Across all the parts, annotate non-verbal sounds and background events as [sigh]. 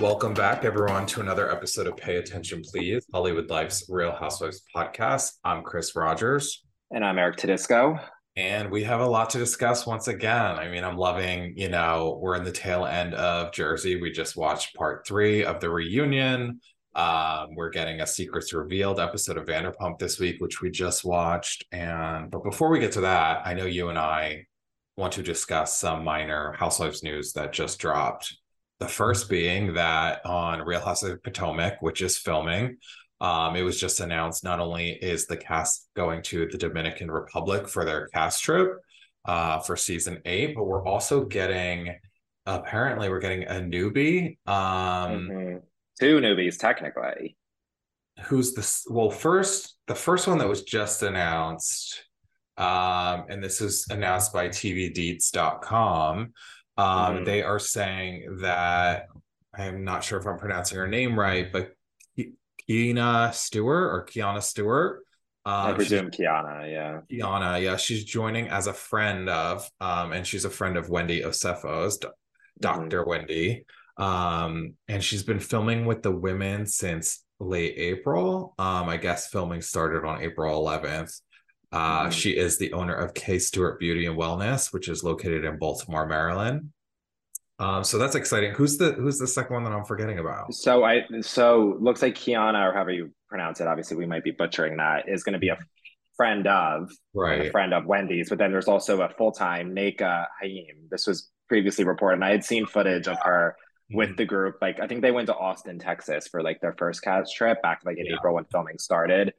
Welcome back, everyone, to another episode of Pay Attention Please, Hollywood Life's Real Housewives podcast. I'm Chris Rogers. And I'm Eric Tedisco. And we have a lot to discuss once again. I mean, I'm loving, you know, we're in the tail end of Jersey. We just watched part three of the reunion. Um, we're getting a Secrets Revealed episode of Vanderpump this week, which we just watched. And but before we get to that, I know you and I want to discuss some minor Housewives news that just dropped. The first being that on Real Housewives of Potomac, which is filming, um, it was just announced not only is the cast going to the Dominican Republic for their cast trip uh, for season eight, but we're also getting apparently we're getting a newbie. Um, mm-hmm. Two newbies, technically. Who's this? Well, first, the first one that was just announced, um, and this is announced by TVDeets.com. Um, mm-hmm. They are saying that I'm not sure if I'm pronouncing her name right, but Kiana Stewart or Kiana Stewart. Um, I presume Kiana, yeah. Kiana, yeah. She's joining as a friend of, um, and she's a friend of Wendy Osefo's, Dr. Mm-hmm. Wendy. Um, and she's been filming with the women since late April. Um, I guess filming started on April 11th. Uh, mm-hmm. She is the owner of K Stewart Beauty and Wellness, which is located in Baltimore, Maryland. Um, so that's exciting. Who's the who's the second one that I'm forgetting about? So I so looks like Kiana or however you pronounce it. Obviously, we might be butchering that. Is going to be a friend of right a friend of Wendy's, but then there's also a full time Nneka Ihim. This was previously reported, and I had seen footage of her with mm-hmm. the group. Like I think they went to Austin, Texas for like their first cast trip back like in yeah. April when filming started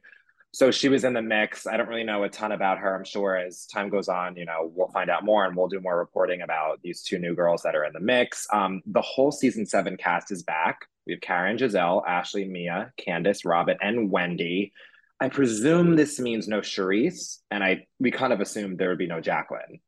so she was in the mix. I don't really know a ton about her. I'm sure as time goes on, you know, we'll find out more and we'll do more reporting about these two new girls that are in the mix. Um, the whole season seven cast is back. We have Karen, Gizelle, Ashley, Mia, Candiace, Robyn, and Wendy. I presume this means no Charrisse, and I we kind of assumed there would be no Jacqueline.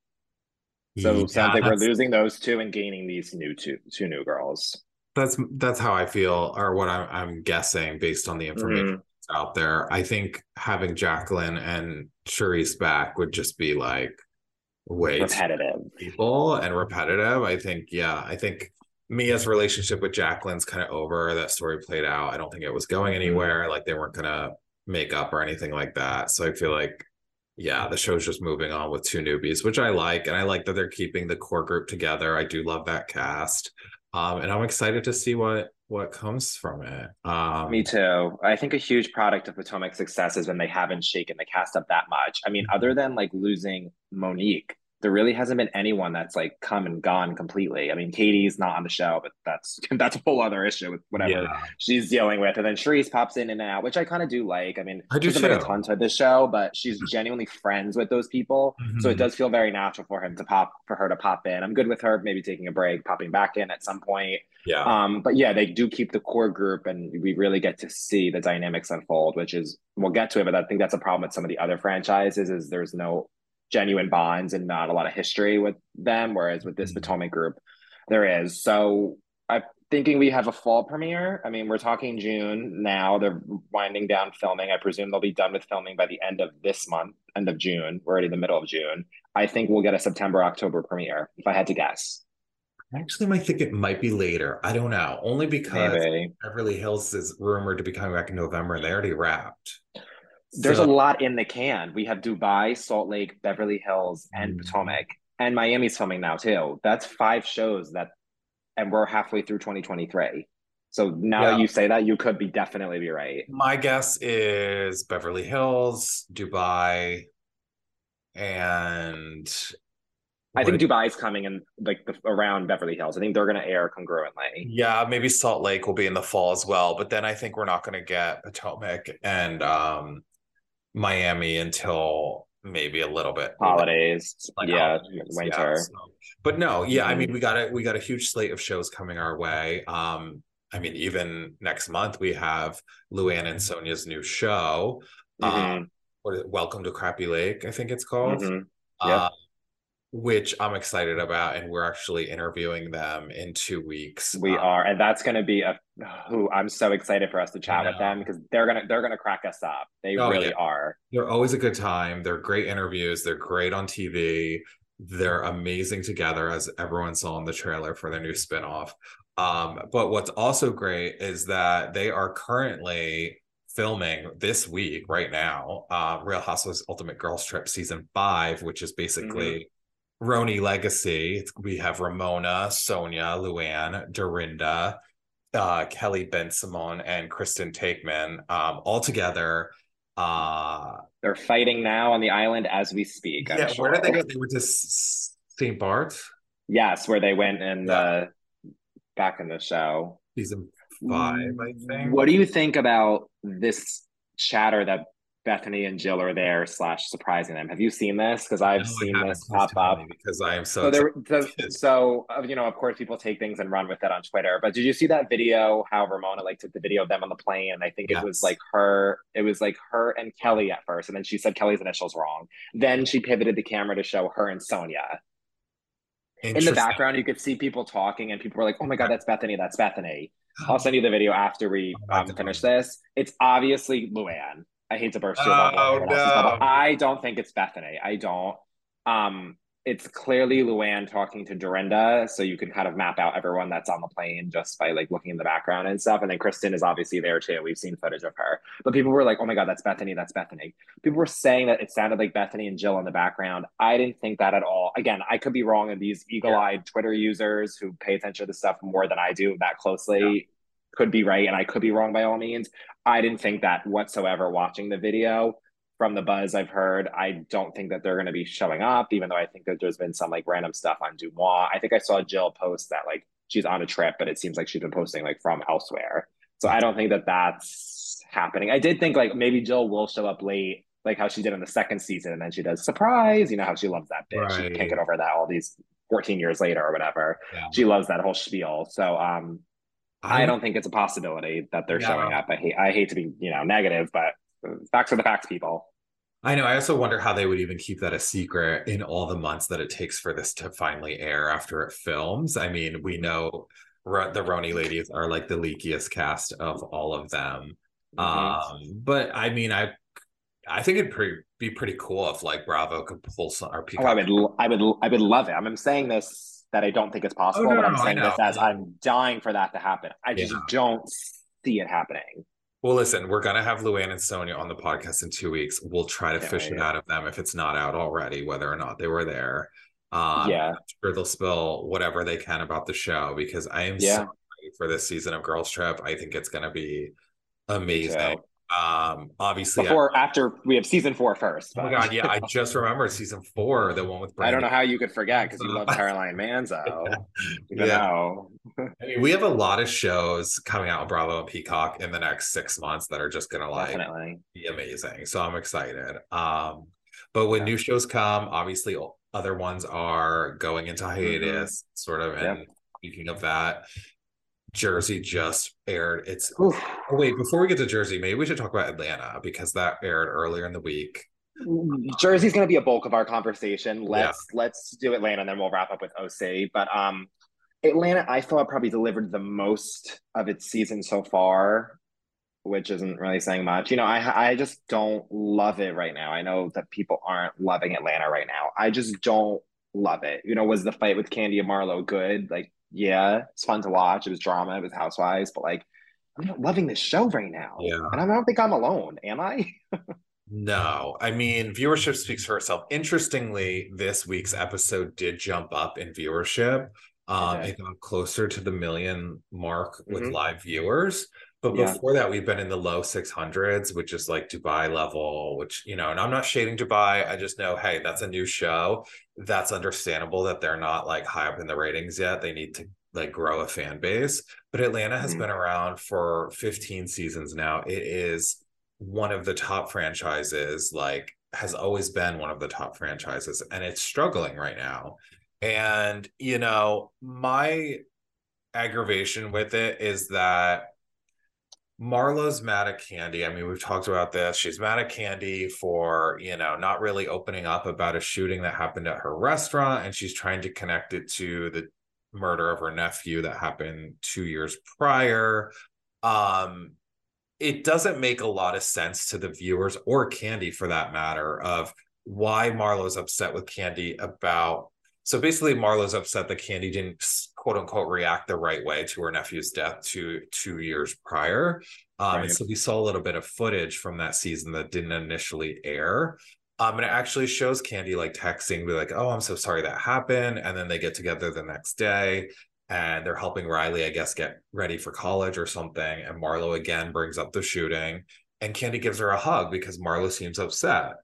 So yeah, sounds like we're losing those two and gaining these new two two new girls. That's that's how I feel, or what I'm, I'm guessing based on the information. Mm-hmm out there. I think having Jacqueline and Charrisse back would just be like way repetitive people and repetitive. I think, yeah, I think Mia's relationship with Jacqueline's kind of over. That story played out. I don't think it was going mm-hmm. anywhere. Like they weren't gonna make up or anything like that. So I feel like yeah, the show's just moving on with two newbies, which I like. And I like that they're keeping the core group together. I do love that cast. Um, and I'm excited to see what what comes from it. Um, Me too. I think a huge product of Potomac's success is when they haven't shaken the cast up that much. I mean, other than like losing Monique, there really hasn't been anyone that's like come and gone completely. I mean, Katie's not on the show, but that's [laughs] that's a whole other issue with whatever yeah. she's dealing with. And then Charrisse pops in and out, which I kind of do like. I mean, I do she doesn't a ton to the show, but she's genuinely friends with those people, mm-hmm. so it does feel very natural for him to pop for her to pop in. I'm good with her maybe taking a break, popping back in at some point. Yeah. Um, but yeah, they do keep the core group, and we really get to see the dynamics unfold, which is we'll get to it. But I think that's a problem with some of the other franchises is there's no genuine bonds and not a lot of history with them. Whereas with this mm-hmm. Potomac group, there is. So I'm thinking we have a fall premiere. I mean, we're talking June now. They're winding down filming. I presume they'll be done with filming by the end of this month, end of June. We're already in the middle of June. I think we'll get a September, October premiere, if I had to guess. I actually might think it might be later. I don't know. Only because Maybe. Beverly Hills is rumored to be coming back in November and they already wrapped. There's so, a lot in the can. We have Dubai, Salt Lake, Beverly Hills, and mm. Potomac, and Miami's filming now too. That's five shows that, and we're halfway through 2023. So now yeah. that you say that, you could be definitely be right. My guess is Beverly Hills, Dubai, and I think Dubai's coming in like the, around Beverly Hills. I think they're going to air congruently. Yeah, maybe Salt Lake will be in the fall as well. But then I think we're not going to get Potomac and um Miami until maybe a little bit holidays. like yeah, holidays, winter. so- But no, yeah, I mean, we got a we got a huge slate of shows coming our way. Um, I mean, even next month we have Luann and Sonia's new show. Um, Mhm, what is it? Welcome to Crappy Lake, I think it's called. mhm. Uh, which I'm excited about, and we're actually interviewing them in two weeks. We Um, are, and that's going to be a. Who I'm so excited for us to chat with them because they're gonna they're gonna crack us up. They Oh, really yeah. are. They're always a good time. They're great interviews. They're great on TV. They're amazing together, as everyone saw in the trailer for their new spinoff. Um, but what's also great is that they are currently filming this week, right now, uh, Real Housewives Ultimate Girls Trip season five, which is basically RHONY Legacy. It's, we have Ramona, Sonia, Luann, Dorinda, uh, Kelly Bensimon, and Kristen Taekman, um, all together. Uh, They're fighting now on the island as we speak. I'm yeah, where did they sure. go? They went to St. Bart, Yes, where they went in Yeah. the back in the show. season five, I think. What do you think about this chatter that Bethany and Jill are there slash surprising them? Have you seen this? Because I've No, seen this pop up. because I am so. So there, excited. so, uh, you know, of course, people take things and run with it on Twitter. But did you see that video? How Ramona like took the video of them on the plane, and I think it was like her. It was like her and Kelly at first, and then she said Kelly's initials wrong. Then she pivoted the camera to show her and Sonia. In the background, you could see people talking, and people were like, "Oh my god, that's Bethany! That's Bethany!" I'll send you the video after we Oh um, finish this. It's obviously Luann. I hate to burst your Oh, bubble. everyone else's no. I don't think it's Bethany. I don't. Um, it's clearly Luann talking to Dorinda, so you can kind of map out everyone that's on the plane just by like looking in the background and stuff. And then Kristen is obviously there too. We've seen footage of her, but people were like, "Oh my god, that's Bethany! That's Bethany!" People were saying that it sounded like Bethany and Jill in the background. I didn't think that at all. Again, I could be wrong, and these eagle-eyed Twitter users who pay attention to this stuff more than I do that closely could be right, and I could be wrong by all means. I didn't think that whatsoever watching the video. From the buzz I've heard, I don't think that they're going to be showing up, even though I think that there's been some like random stuff on Deuxmoi. I think I saw Jill post that like she's on a trip, but it seems like she's been posting like from elsewhere. So I don't think that that's happening. I did think like maybe Jill will show up late, like how she did in the second season, and then she does surprise. You know how she loves that bitch. She can't get over that all these 14 years later or whatever. Yeah. She loves that whole spiel. So um I don't think it's a possibility that they're No. showing up. I hate I hate to be, you know, negative, but facts are the facts, people. I know. I also wonder how they would even keep that a secret in all the months that it takes for this to finally air after it films. I mean, we know the RHONY ladies are like the leakiest cast of all of them. Mhm. Um, but I mean, I I think it'd pretty, be pretty cool if like Bravo could pull some or Oh, I would, I would, I would love it. I'm saying this that I don't think it's possible, Oh, no, but I'm saying this as I'm dying for that to happen. I just Yeah. don't see it happening. Well, listen, we're gonna have Luann and Sonia on the podcast in two weeks. We'll try to Can't fish wait. it out of them if it's not out already, whether or not they were there. Um, Yeah. I'm sure they'll spill whatever they can about the show because I am Yeah. so excited for this season of Girls Trip. I think it's gonna be amazing. Um, obviously, I- Before, after we have season four first. oh my god, yeah, I just remembered season four, the one with I don't know how you could forget because you love [laughs] Caroline Manzo. [laughs] Yeah. I mean, we have a lot of shows coming out on Bravo and Peacock in the next six months that are just gonna like Definitely. be amazing. So I'm excited. Um, but when Yeah. new shows come, obviously other ones are going into hiatus, sort of. Yep. And speaking of that, Jersey just aired its. Oof. Oh, wait, before we get to Jersey, maybe we should talk about Atlanta because that aired earlier in the week. Jersey's going to be a bulk of our conversation. Let's let's do Atlanta and then we'll wrap up with OC. But um, Atlanta, I thought probably delivered the most of its season so far, which isn't really saying much. You know, I I just don't love it right now. I know that people aren't loving Atlanta right now. I just don't love it. You know, was the fight with Kandi and Marlo good? Like, yeah, it's fun to watch. It was drama. It was Housewives, but like. I'm not loving this show right now. Yeah. And I don't think I'm alone, am I? [laughs] No, I mean, viewership speaks for itself. Interestingly, this week's episode did jump up in viewership. Um, Okay. it got closer to the million mark with Mhm. live viewers. But Yeah. before that, we've been in the low 600s, which is like Dubai level, which, you know, and I'm not shading Dubai. I just know, hey, that's a new show. That's understandable that they're not like high up in the ratings yet. They need to like grow a fan base. But Atlanta has Mhm. been around for 15 seasons now. It is one of the top franchises, like has always been one of the top franchises, and it's struggling right now. And you know, my aggravation with it is that Marlo's mad at Kandi. I mean, we've talked about this. She's mad at Kandi for, you know, not really opening up about a shooting that happened at her restaurant. And she's trying to connect it to the murder of her nephew that happened two years prior. Um, it doesn't make a lot of sense to the viewers or Kandi for that matter of why Marlo's upset with Kandi about so basically, Marlo's upset that Kandi didn't quote unquote react the right way to her nephew's death two two years prior. Um, right. And so we saw a little bit of footage from that season that didn't initially air. Um, and it actually shows Kandi like texting, be like, "Oh, I'm so sorry that happened," and then they get together the next day and they're helping Riley, I guess, get ready for college or something. And Marlo again brings up the shooting, and Kandi gives her a hug because Marlo seems upset.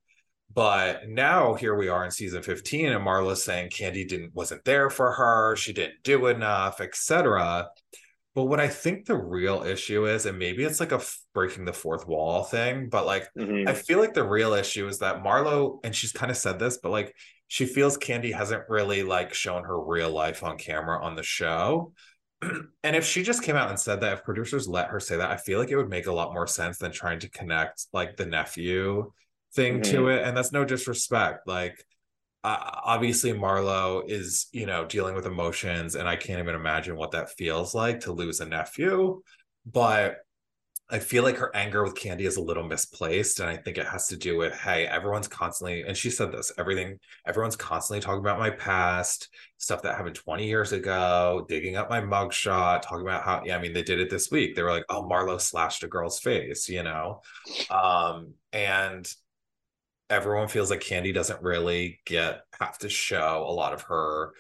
But now here we are in season 15, and Marlo's saying Kandi didn't wasn't there for her, she didn't do enough, etc. But what I think the real issue is, and maybe it's like a breaking the fourth wall thing, but like mm-hmm. I feel like the real issue is that Marlo, and she's kind of said this, but like she feels Kandi hasn't really like shown her real life on camera on the show. [clears throat] and if she just came out and said that, if producers let her say that, I feel like it would make a lot more sense than trying to connect like the nephew thing mm-hmm. to it and that's no disrespect like uh, obviously marlo is you know dealing with emotions and i can't even imagine what that feels like to lose a nephew but i feel like her anger with Kandi is a little misplaced and i think it has to do with hey everyone's constantly and she said this everything everyone's constantly talking about my past stuff that happened 20 years ago digging up my mugshot talking about how yeah i mean they did it this week they were like oh marlo slashed a girl's face you know um and everyone feels like Kandi doesn't really get have to show a lot of her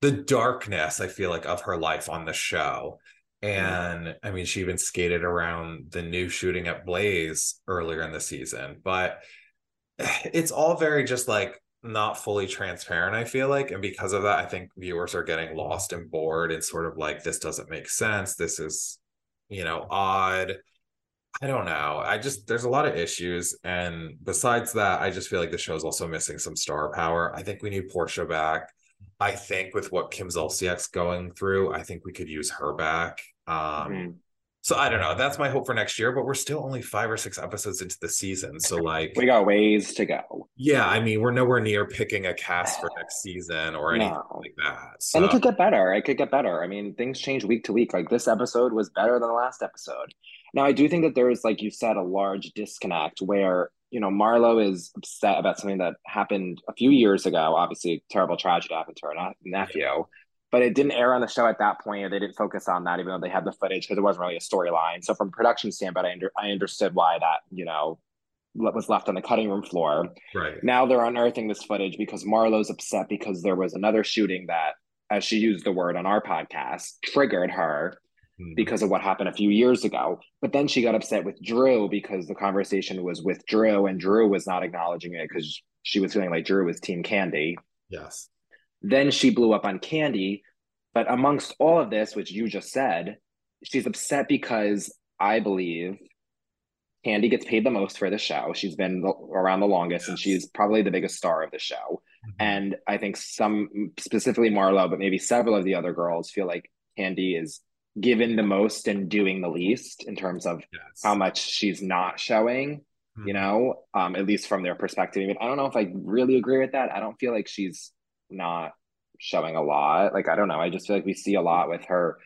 the darkness I feel like of her life on the show. And mm. I mean, she even skated around the new shooting at Blaze earlier in the season, but [sighs] it's all very just like not fully transparent, I feel like. And because of that, I think viewers are getting lost and bored and sort of like, this doesn't make sense. This is, you know, odd. I don't know. I just there's a lot of issues, and besides that, I just feel like the show is also missing some star power. I think we need Porsha back. I think with what Kim Zolciak's going through, I think we could use her back. Um, mm-hmm. So I don't know. That's my hope for next year, but we're still only five or six episodes into the season. So [laughs] like we got ways to go. Yeah, I mean we're nowhere near picking a cast for next season or anything no. like that. So. And it could get better. It could get better. I mean, things change week to week. Like this episode was better than the last episode. Now, I do think that there is, like you said, a large disconnect where, you know, Marlo is upset about something that happened a few years ago. Obviously, terrible tragedy happened to her nephew, yeah. but it didn't air on the show at that point, or they didn't focus on that, even though they had the footage because it wasn't really a storyline. So, from production standpoint, I, under, I understood why that, you know, was left on the cutting room floor. Right. Now they're unearthing this footage because Marlo's upset because there was another shooting that, as she used the word on our podcast, triggered her Mm-hmm. because of what happened a few years ago. But then she got upset with Drew because the conversation was with Drew and Drew was not acknowledging it because she was feeling like Drew was Team Kandi. Yes. Then she blew up on Kandi. But amongst all of this, which you just said, she's upset because I believe Kandi gets paid the most for the show. She's been around the longest yes. and she's probably the biggest star of the show. Mm-hmm. And I think some, specifically Marlo, but maybe several of the other girls feel like Kandi is given the most and doing the least in terms of yes. how much she's not showing mm-hmm. you know um at least from their perspective. I, I don't know if i really agree with that. I don't feel like she's not showing a lot. Like i don't know. I just feel like we see a lot with her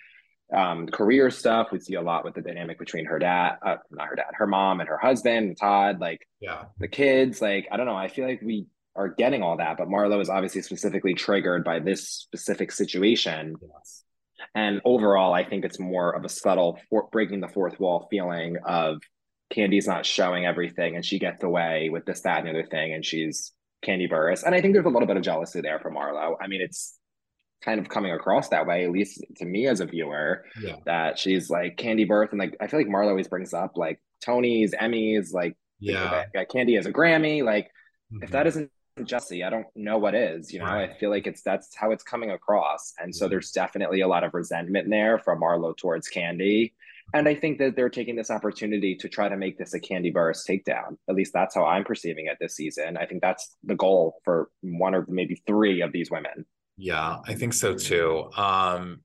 um career stuff. We see a lot with the dynamic between her dad uh, not her dad her mom and her husband todd like yeah. the kids. Like i don't know. I feel like we are getting all that but marlo is obviously specifically triggered by this specific situation. Yes and overall, I think it's more of a subtle for, breaking the fourth wall feeling of Kandi's not showing everything and she gets away with this, that, and the other thing, and she's Kandi Burruss. And I think there's a little bit of jealousy there for Marlo. I mean, it's kind of coming across that way, at least to me as a viewer, yeah. that she's like Kandi Burruss. And like, I feel like Marlo always brings up like Tonys, Emmys, like, yeah, Kandi as a Grammy. Like, mm-hmm. if that isn't Jesse. I don't know what is. You know, right. I feel like it's that's how it's coming across, and so there's definitely a lot of resentment there from Marlo towards Kandi. And I think that they're taking this opportunity to try to make this a Kandi Burruss takedown. At least that's how I'm perceiving it this season. I think that's the goal for one or maybe three of these women. Yeah, I think so too. Um,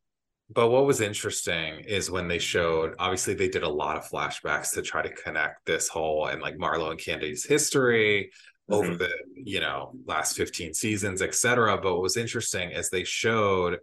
but what was interesting is when they showed, obviously, they did a lot of flashbacks to try to connect this whole and like Marlo and Kandi's history mm-hmm. Over the, you know, last 15 seasons, etc. But what was interesting is they showed,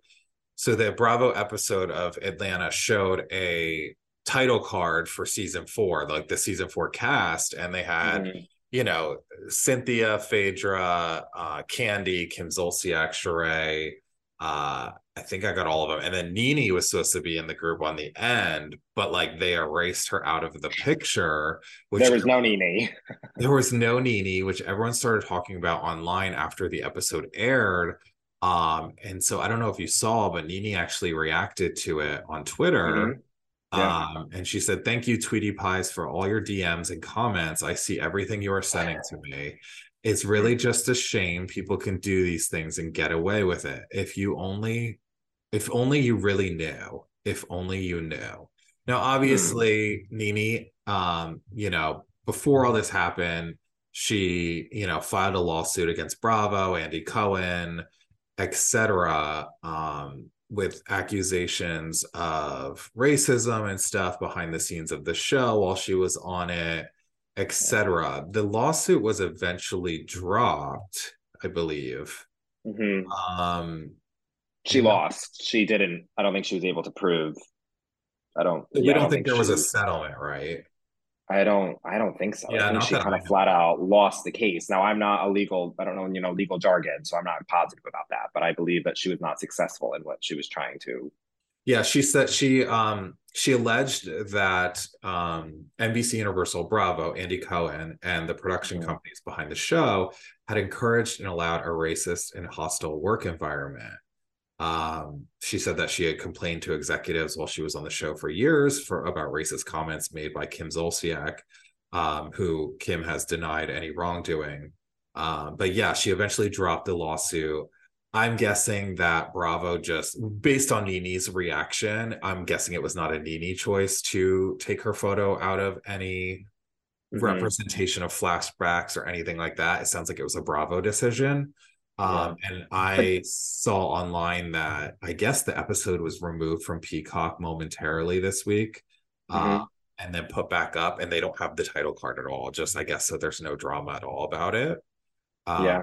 so the Bravo episode of Atlanta showed a title card for season four, like the season four cast, and they had. Mm-hmm you know, Cynthia, Phaedra, uh, Kandi, Kim Zolciak, Sheree, uh, I think I got all of them. And then Nene was supposed to be in the group on the end, but like they erased her out of the picture. Which there was no Nene. [laughs] there was no Nene, which everyone started talking about online after the episode aired. Um, and so I don't know if you saw, but Nene actually reacted to it on Twitter. Mm-hmm. Yeah. Um, and she said, Thank you, Tweety Pies, for all your DMs and comments. I see everything you are sending to me. It's really just a shame people can do these things and get away with it. If you only, if only you really knew, if only you knew. Now, obviously, mm. Nene, um, you know, before all this happened, she, you know, filed a lawsuit against Bravo, Andy Cohen, etc. Um, with accusations of racism and stuff behind the scenes of the show while she was on it, etc. The lawsuit was eventually dropped, I believe. Mm-hmm. Um, she lost. She didn't. I don't think she was able to prove. I don't. We yeah, don't, don't, think, think there was a settlement, right? I don't I don't think so. Yeah, I think she kind of flat out lost the case. Now I'm not a legal I don't know, you know, legal jargon, so I'm not positive about that, but I believe that she was not successful in what she was trying to yeah, she said she um she alleged that um NBC Universal Bravo, Andy Cohen, and the production mm-hmm. companies behind the show had encouraged and allowed a racist and hostile work environment. Um, she said that she had complained to executives while she was on the show for years for about racist comments made by Kim Zolciak, um, who Kim has denied any wrongdoing. Um, but yeah, she eventually dropped the lawsuit. I'm guessing that Bravo just, based on Nene's reaction, I'm guessing it was not a Nene choice to take her photo out of any mm-hmm. representation of flashbacks or anything like that. It sounds like it was a Bravo decision. Um, yeah. and I saw online that I guess the episode was removed from Peacock momentarily this week, mm-hmm. uh, and then put back up, and they don't have the title card at all. Just I guess so. There's no drama at all about it. Um, yeah,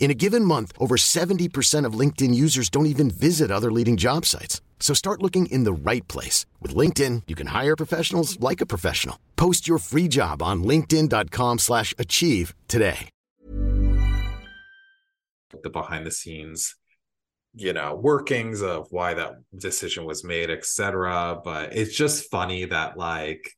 In a given month, over 70% of LinkedIn users don't even visit other leading job sites. So start looking in the right place. With LinkedIn, you can hire professionals like a professional. Post your free job on linkedin.com slash achieve today. The behind the scenes you know workings of why that decision was made etc but it's just funny that like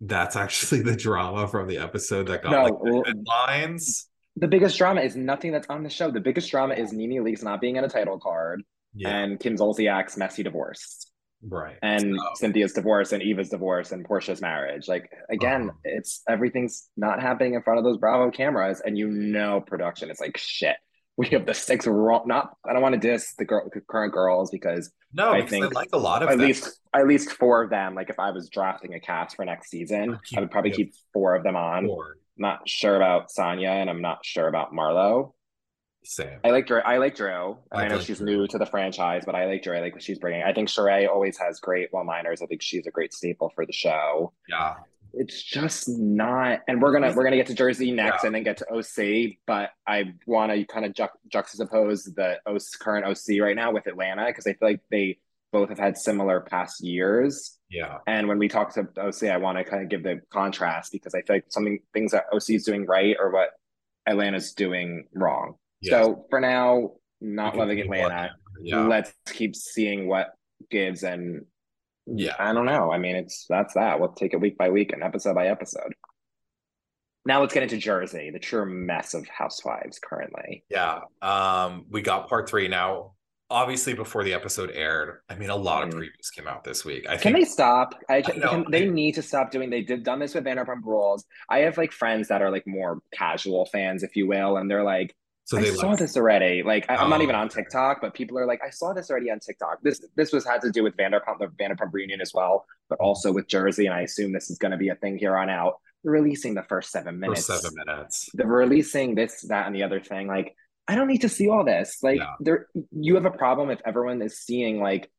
that's actually [laughs] the drama from the episode that got no, like headlines the biggest drama is nothing that's on the show the biggest drama is Nene Leakes not being in a title card yeah. and Kim Zolciak's messy divorce right and so. cynthia's divorce and eva's divorce and Porsha's marriage like again uh-huh. it's everything's not happening in front of those bravo cameras and you know production is like shit we have the six wrong. Not I don't want to diss the girl, current girls because no, I think I like a lot of at them. least at least four of them. Like if I was drafting a cast for next season, I would probably keep four of them on. Four. Not sure about Sanya, and I'm not sure about Marlo. Same. I like Drew. I like Drew. I, I know like she's Drew. new to the franchise, but I like Drew. I like what she's bringing. I think Sheree always has great one-liners. I think she's a great staple for the show. Yeah it's just not and we're gonna we're gonna get to jersey next yeah. and then get to oc but i want to kind of ju- juxtapose the OC, current oc right now with atlanta because i feel like they both have had similar past years yeah and when we talk to oc i want to kind of give the contrast because i feel like something things that oc is doing right or what atlanta's doing wrong yes. so for now not loving atlanta yeah. let's keep seeing what gives and yeah i don't know i mean it's that's that we'll take it week by week and episode by episode Now let's get into Jersey, the true mess of housewives currently. Yeah. Um, we got part three now. Obviously, before the episode aired, I mean, a lot of Mhm. previews came out this week. I Can think they stop? I, I can, they need to stop doing. They did done this with Vanderpump Rules. I have like friends that are like more casual fans, if you will, and they're like, so. I saw this already. Like I, am not Oh, even on okay. TikTok, but people are like, I saw this already on TikTok. This this was had to do with Vanderpump, the Vanderpump reunion as well, but also with Jersey, and I assume this is going to be a thing here on out. Releasing the first seven minutes. seven minutes. They're releasing this, that, and the other thing. Like I don't need to see all this. Like Yeah. there, you have a problem if everyone is seeing like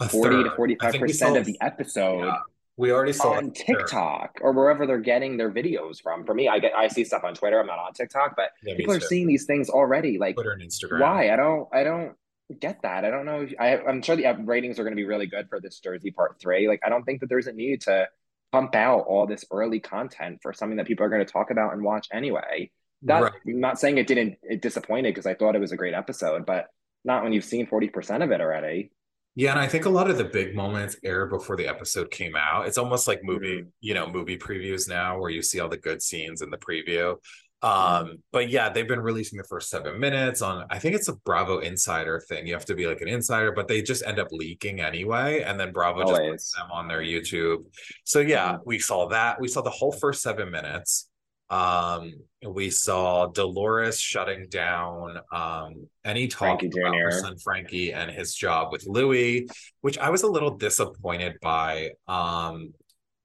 A forty to third. forty I five think we percent of the episode Yeah. We already saw on third. TikTok or wherever they're getting their videos from. For me, I get I see stuff on Twitter. I'm not on TikTok, but Yeah, people are seeing these things already. Like Twitter and Instagram. why? I don't I don't get that. I don't know. If, I I'm sure the uh, ratings are going to be really good for this Jersey part three. Like I don't think that there's a need to pump out all this early content for something that people are going to talk about and watch anyway. That Right. I'm not saying it didn't it disappointed because I thought it was a great episode, but not when you've seen 40% of it already. Yeah, and I think a lot of the big moments aired before the episode came out. It's almost like movie, mm-hmm. you know, movie previews now where you see all the good scenes in the preview. Mm-hmm. Um, but yeah, they've been releasing the first seven minutes on I think it's a Bravo insider thing. You have to be like an insider, but they just end up leaking anyway, and then Bravo just puts them on their YouTube. So yeah, mm-hmm. we saw that. We saw the whole first seven minutes. Um, we saw Dolores shutting down um any talk Frankie about her son Frankie and his job with Luis, which I was a little disappointed by. Um,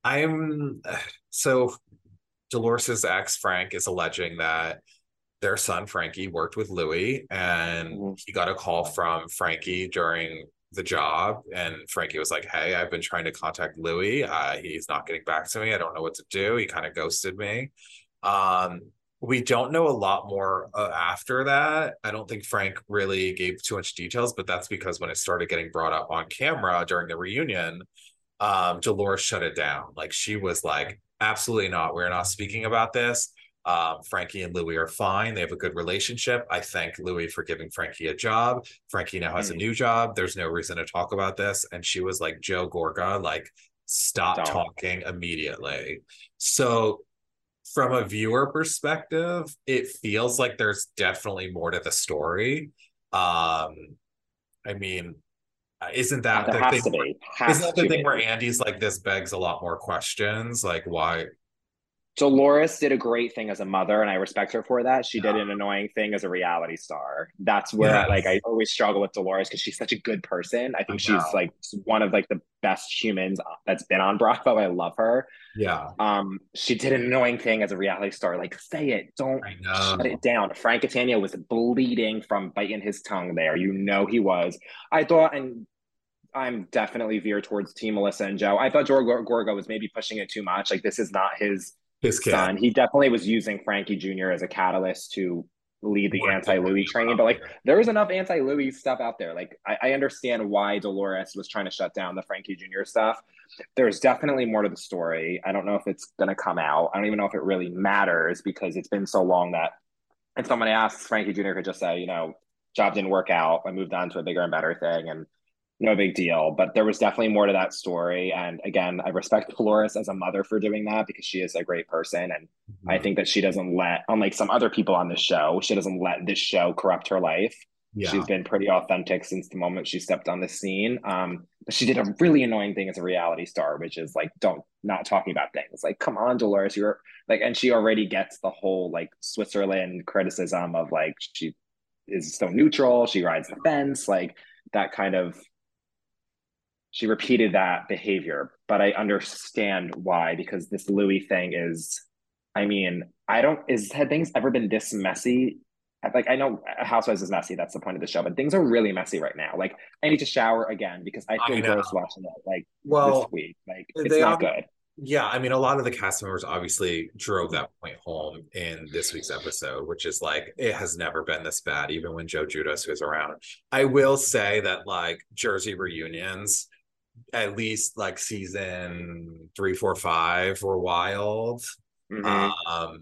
I'm [sighs] so Dolores's ex Frank is alleging that their son Frankie worked with Luis and Mhm. he got a call from Frankie during the job and Frankie was like, "Hey, I've been trying to contact Luis. Uh, he's not getting back to me. I don't know what to do. He kind of ghosted me." Um, we don't know a lot more uh, after that. I don't think Frank really gave too much details, but that's because when it started getting brought up on camera during the reunion, um, Dolores shut it down. Like she was like, absolutely not. We're not speaking about this. Um, Frankie and Luis are fine. They have a good relationship. I thank Luis for giving Frankie a job. Frankie now has a Mhm. new job. There's no reason to talk about this. And she was like, Joe Gorga, like, stop Don't. talking immediately. So from a viewer perspective, it feels like there's definitely more to the story. Um, I mean, isn't that the thing? Has Isn't that the thing be. where Andy's like, this begs a lot more questions? Like, why? Dolores did a great thing as a mother, and I respect her for that. She did an annoying thing as a reality star. That's where Yes. like I always struggle with Dolores because she's such a good person. I think she's like one of like the best humans that's been on Bravo. I love her. Yeah, Um, she did an annoying thing as a reality star. Like, say it, don't shut it down. Frank Catania was bleeding from biting his tongue there. You know he was. I thought, and I'm definitely veered towards Team Melissa and Joe. I thought Joe Gorga was maybe pushing it too much. Like, this is not his His kid. son. He definitely was using Frankie Jr. as a catalyst to lead the anti Luis train. But like, there. there was enough anti Luis stuff out there. Like, I, I understand why Dolores was trying to shut down the Frankie Jr. stuff. There's definitely more to the story. I don't know if it's going to come out. I don't even know if it really matters because it's been so long that if someone asks, Frankie Jr. could just say, you know, job didn't work out. I moved on to a bigger and better thing. And no big deal. But there was definitely more to that story. And again, I respect Dolores as a mother for doing that because she is a great person. And Mm-hmm. I think that she doesn't let, unlike some other people on this show, she doesn't let this show corrupt her life. yeah. She's been pretty authentic since the moment she stepped on the scene. Um, but she did a really annoying thing as a reality star, which is like, don't not talking about things. Like, come on, Dolores, you're like, and she already gets the whole like Switzerland criticism of like she is so neutral, she rides the fence, like that kind of she repeated that behavior, but I understand why because this Luis thing is, I mean, I don't is had things ever been this messy? Like I know Housewives is messy. That's the point of the show, but things are really messy right now. Like I need to shower again because I I feel know. gross watching it. Like Well, this week, like it's not ob- good. Yeah, I mean, a lot of the cast members obviously drove that point home in this week's episode, which is like it has never been this bad, even when Joe Giudice was around. I will say that like Jersey reunions, at least like season three, four, five, were wild. Mhm. Um,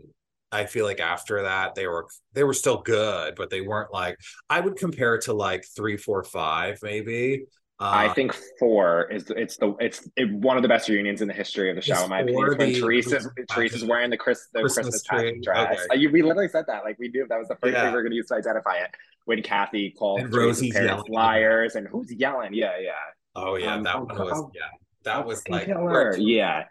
I feel like after that they were they were still good, but they weren't like I would compare it to like three, four, five, maybe. I Uh, think four is it's the it's it, one of the best reunions in the history of the show. In my opinion, when Teresa's Teresa's wearing the Chris the Christmas Christmas, tree? dress. Okay. You, we literally said that like we knew that was the first Yeah. thing we were going to use to identify it. When Kathy called And Rosie's parents yelling. liars and who's yelling? Yeah, yeah. Oh yeah, Um, that oh, one was oh, yeah, that was like Killer. Yeah.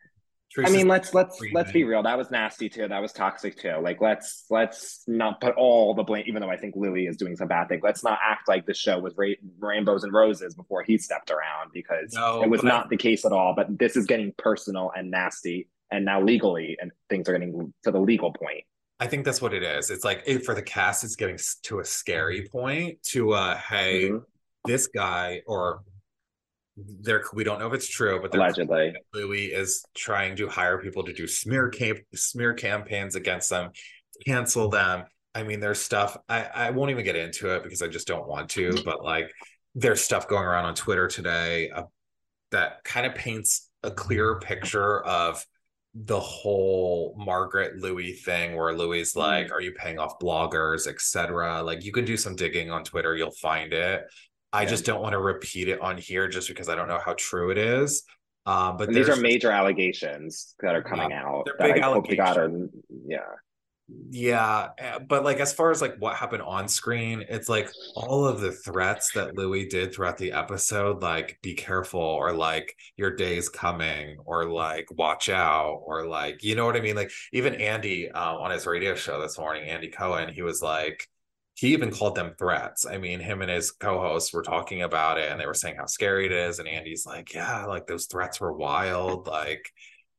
I mean, let's let's let's be real. That was nasty too. That was toxic too. Like, let's let's not put all the blame. Even though I think Luis is doing some bad thing, let's not act like the show was ra- rainbows and roses before he stepped around because No, it was but I- not the case at all. But this is getting personal and nasty, and now legally, and things are getting to the legal point. I think that's what it is. It's like it, for the cast, it's getting to a scary point. To uh, hey, Mhm. this guy or there, we don't know if it's true, but Allegedly, Luis is trying to hire people to do smear camp smear campaigns against them, cancel them. I mean, there's stuff I, I won't even get into it because I just don't want to, but like there's stuff going around on Twitter today uh, that kind of paints a clearer picture of the whole Margaret Luis thing where Luis like, are you paying off bloggers, etc. Like you can do some digging on Twitter, you'll find it. I Yeah. just don't want to repeat it on here just because I don't know how true it is. Um, but these are major allegations that are coming out. they're big I hope to God are allegations. yeah. Yeah, eh, but like as far as like what happened on screen, it's like all of the threats that Luis did throughout the episode, like be careful or like your day's coming or like watch out or like you know what I mean? Like even Andy uh, on his radio show this morning, Andy Cohen, he was like he even called them threats. I mean, him and his co-hosts were talking about it and they were saying how scary it is. And Andy's like, yeah, like those threats were wild. Like,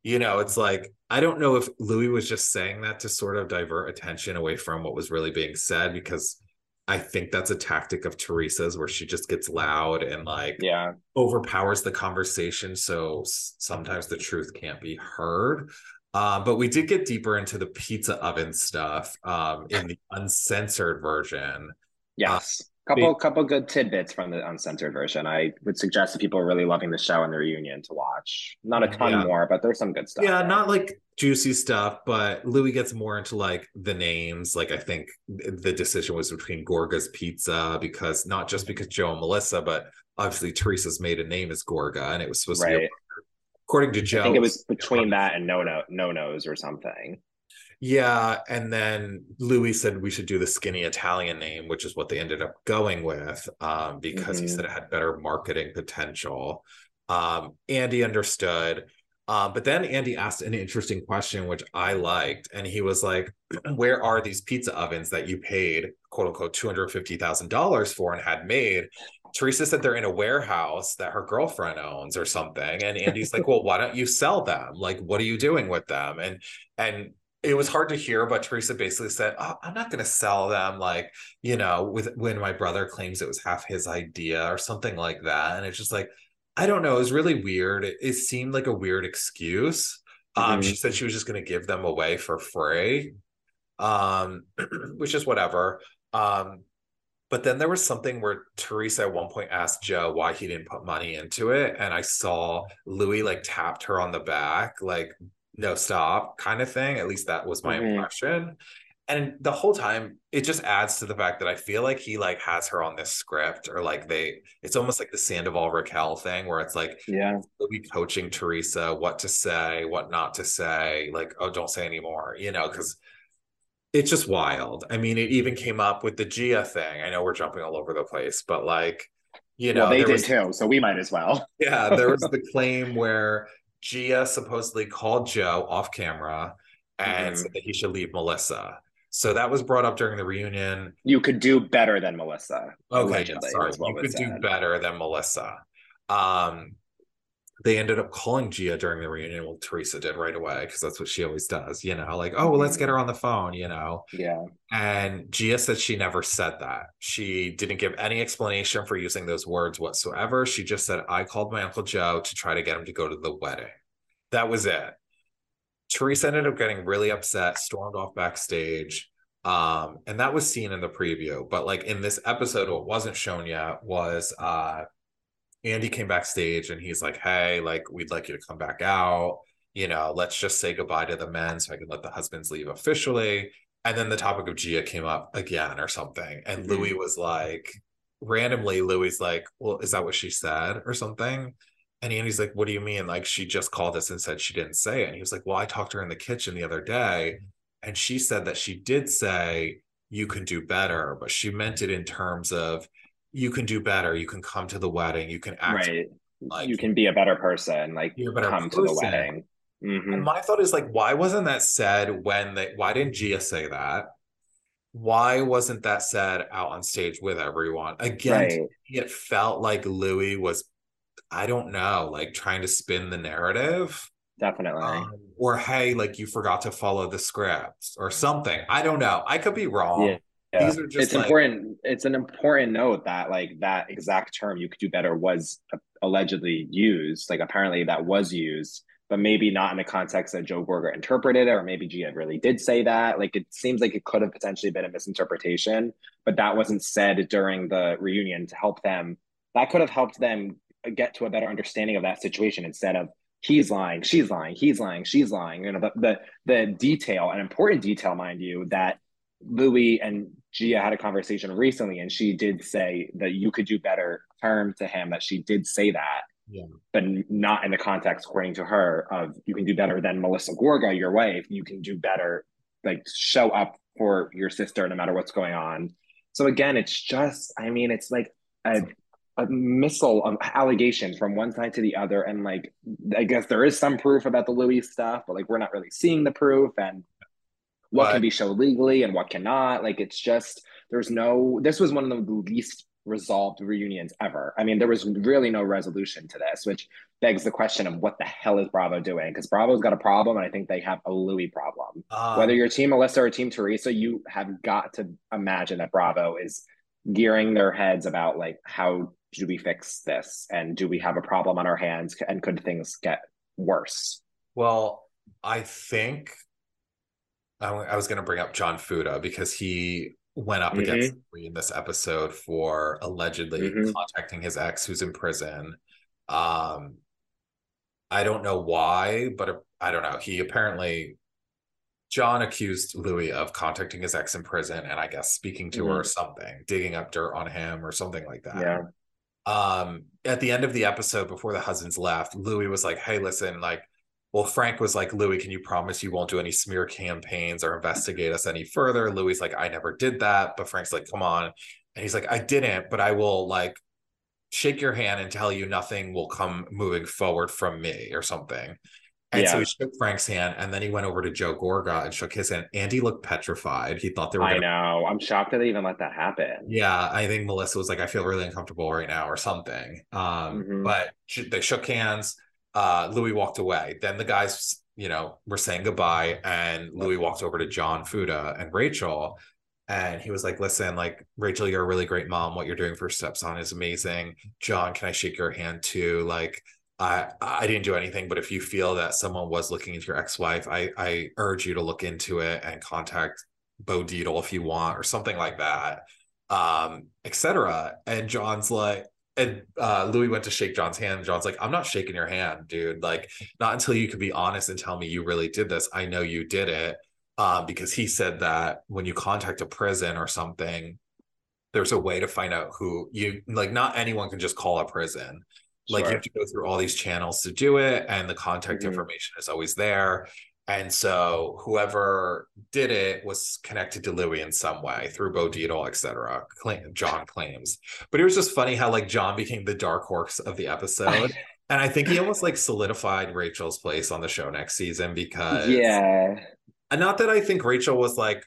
you know, it's like, I don't know if Luis was just saying that to sort of divert attention away from what was really being said, because I think that's a tactic of Teresa's where she just gets loud and like Yeah. overpowers the conversation. So sometimes the truth can't be heard. Uh, but we did get deeper into the pizza oven stuff um, in the uncensored version. Yes. couple couple good tidbits from the uncensored version. I would suggest that people are really loving the show and the reunion to watch. Not a ton Yeah. more, but there's some good stuff. Yeah, there. not like juicy stuff, but Luis gets more into like the names. Like I think the decision was between Gorga's Pizza because not just because Joe and Melissa, but obviously Teresa's maiden name is Gorga, and it was supposed to be right. According to Joe. I think it was between that and no no no nos or something. Yeah, and then Luis said we should do the skinny Italian name, which is what they ended up going with, um, because he Mhm. said it had better marketing potential. Um, Andy understood, uh, but then Andy asked an interesting question, which I liked, and he was like, [clears throat] "Where are these pizza ovens that you paid quote unquote two hundred fifty thousand dollars for and had made?" Teresa said they're in a warehouse that her girlfriend owns or something, and Andy's like, "Well, why don't you sell them? Like, what are you doing with them?" And and it was hard to hear, but Teresa basically said, oh, I'm not going to sell them. Like, you know, with when my brother claims it was half his idea or something like that. And it's just like, I don't know. It was really weird. It, it seemed like a weird excuse. Um, Mhm. she said she was just going to give them away for free, um, [clears throat] which is whatever. Um, but then there was something where Teresa at one point asked Joe why he didn't put money into it. And I saw Luis like tapped her on the back, like, no, stop kind of thing. At least that was my Mhm. impression. And the whole time, it just adds to the fact that I feel like he like has her on this script, or like they, it's almost like the Sandoval Raquel thing, where it's like Yeah. Luis coaching Teresa what to say, what not to say, like, oh, don't say anymore, you know, because it's just wild. I mean, it even came up with the Gia thing. I know we're jumping all over the place, but like, you know, well, they did was- too, so we might as well. [laughs] yeah, there was the [laughs] claim where Gia supposedly called Joe off camera and Mhm. said that he should leave Melissa. So that was brought up during the reunion. You could do better than Melissa. Okay, allegedly, sorry. You could do better than Melissa. Um, they ended up calling Gia during the reunion. Well, Teresa did right away because that's what she always does, you know, like, oh, well, let's get her on the phone, you know. Yeah. And Gia said she never said that. She didn't give any explanation for using those words whatsoever. She just said, I called my Uncle Joe to try to get him to go to the wedding. That was it. Teresa ended up getting really upset, stormed off backstage. Um, and that was seen in the preview. But like in this episode, what wasn't shown yet was uh Andy came backstage and he's like, Hey, like, we'd like you to come back out. You know, let's just say goodbye to the men so I can let the husbands leave officially. And then the topic of Gia came up again or something. And Mhm. Luis was like, randomly Luis like, well, is that what she said or something? And Andy's like, what do you mean? Like she just called us and said she didn't say it. And he was like, well, I talked to her in the kitchen the other day, and she said that she did say you can do better, but she meant it in terms of you can do better. You can come to the wedding. You can act right. like you can be a better person. Like better come to the person. wedding. Mhm. And my thought is like, why wasn't that said when they? Why didn't Gia say that? Why wasn't that said out on stage with everyone? Again, Right. it felt like Luis was, I don't know, like trying to spin the narrative. Definitely. Um, or hey, like you forgot to follow the script or something. I don't know. I could be wrong. Yeah. Yeah. These are just it's like- important. It's an important note that like that exact term "you could do better" was allegedly used. Like apparently that was used, but maybe not in the context that Joe Gorga interpreted it, or maybe Gia really did say that. Like it seems like it could have potentially been a misinterpretation, but that wasn't said during the reunion to help them. That could have helped them get to a better understanding of that situation instead of he's lying, she's lying, he's lying, she's lying. You know the the, the detail, an important detail, mind you, that Luis and Gia had a conversation recently, and she did say that you could do better term to him. That she did say that, Yeah. but not in the context, according to her, of you can do better than Melissa Gorga, your wife. You can do better, like show up for your sister no matter what's going on. So again, it's just, I mean, it's like a a missile um, of allegations from one side to the other, and like I guess there is some proof about the Luis stuff, but like we're not really seeing the proof and what can be shown legally and what cannot. Like it's just there's no. This was one of the least resolved reunions ever. I mean, there was really no resolution to this, which begs the question of what the hell is Bravo doing? Because Bravo's got a problem, and I think they have a Luis problem. Um, Whether you're Team Melissa or Team Teresa, you have got to imagine that Bravo is gearing their heads about like how do we fix this and do we have a problem on our hands and could things get worse? Well, I think I, I was going to bring up John Fuda because he went up against Luis in this episode for allegedly Mhm. contacting his ex who's in prison. Um, I don't know why, but I don't know. He apparently John accused Luis of contacting his ex in prison and I guess speaking to her or something, digging up dirt on him or something like that Yeah. um at the end of the episode before the husbands left luis was like hey listen like well frank was like luis can you promise you won't do any smear campaigns or investigate us any further luis like i never did that but frank's like come on and he's like i didn't but i will like shake your hand and tell you nothing will come moving forward from me or something and so he shook frank's hand and then he went over to joe gorga and shook his hand andy looked petrified he thought they were I gonna know. I'm shocked that they even let that happen. yeah, I think Melissa was like, I feel really uncomfortable right now, or something. Um, Mhm. but sh- they shook hands. Uh, Luis walked away. Then the guys, you know, were saying goodbye, and Luis walked over to John Fuda and Rachel, and he was like, "Listen, like Rachel, you're a really great mom. What you're doing for Stepson is amazing. John, can I shake your hand too? Like." I I didn't do anything, but if you feel that someone was looking into your ex-wife, I I urge you to look into it and contact Bo Dietl if you want, or something like that um, etc. And John's like, and uh, Luis went to shake John's hand. John's like, I'm not shaking your hand, dude. Like, not until you could be honest and tell me you really did this. I know you did it. Um, because he said that when you contact a prison or something, there's a way to find out who you like. Not anyone can just call a prison. Like you have to go through all these channels to do it, and the contact Mhm. information is always there. And so whoever did it was connected to Luis in some way through Bo Dietl, et cetera. Claim, John [laughs] claims. But it was just funny how like John became the dark horse of the episode. [laughs] and I think he almost like solidified Rachel's place on the show next season because Yeah. and not that I think Rachel was like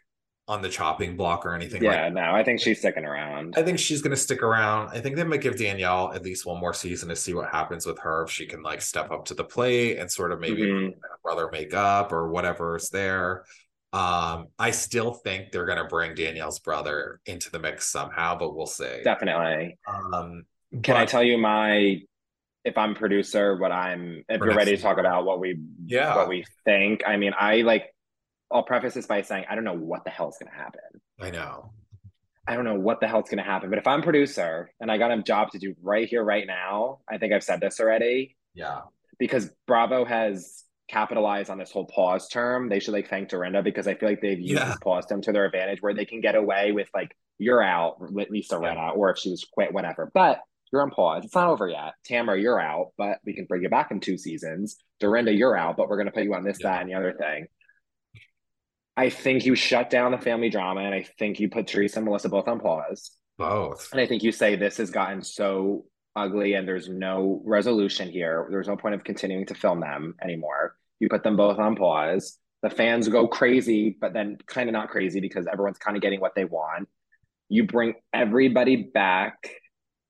on the chopping block or anything like Yeah. No, I think she's sticking around. I think she's going to stick around. I think they might give Danielle at least one more season to see what happens with her. If she can like step up to the plate and sort of maybe Mhm. brother make up or whatever is there. Um, I still think they're going to bring Danielle's brother into the mix somehow, but we'll see. Definitely. Um, Can I tell you my if I'm producer, what I'm if you're ready to talk about what we Yeah. what we think. I mean, I like I'll preface this by saying I don't know what the hell is gonna happen. I know. I don't know what the hell's gonna happen. But if I'm producer and I got a job to do right here, right now, I think I've said this already, Yeah. because Bravo has capitalized on this whole pause term. They should like thank Dorinda because I feel like they've used Yeah. this pause term to their advantage where they can get away with like you're out, Lisa Rinna, or if she was quit, whatever. But you're on pause. It's not over yet. Tamra, you're out, but we can bring you back in two seasons. Dorinda, you're out, but we're going to put you on this, yeah. that, and the other thing. I think you shut down the family drama, and I think you put Teresa and Melissa both on pause. Both. And I think you say this has gotten so ugly and there's no resolution here. There's no point of continuing to film them anymore. You put them both on pause. The fans go crazy, but then kind of not crazy because everyone's kind of getting what they want. You bring everybody back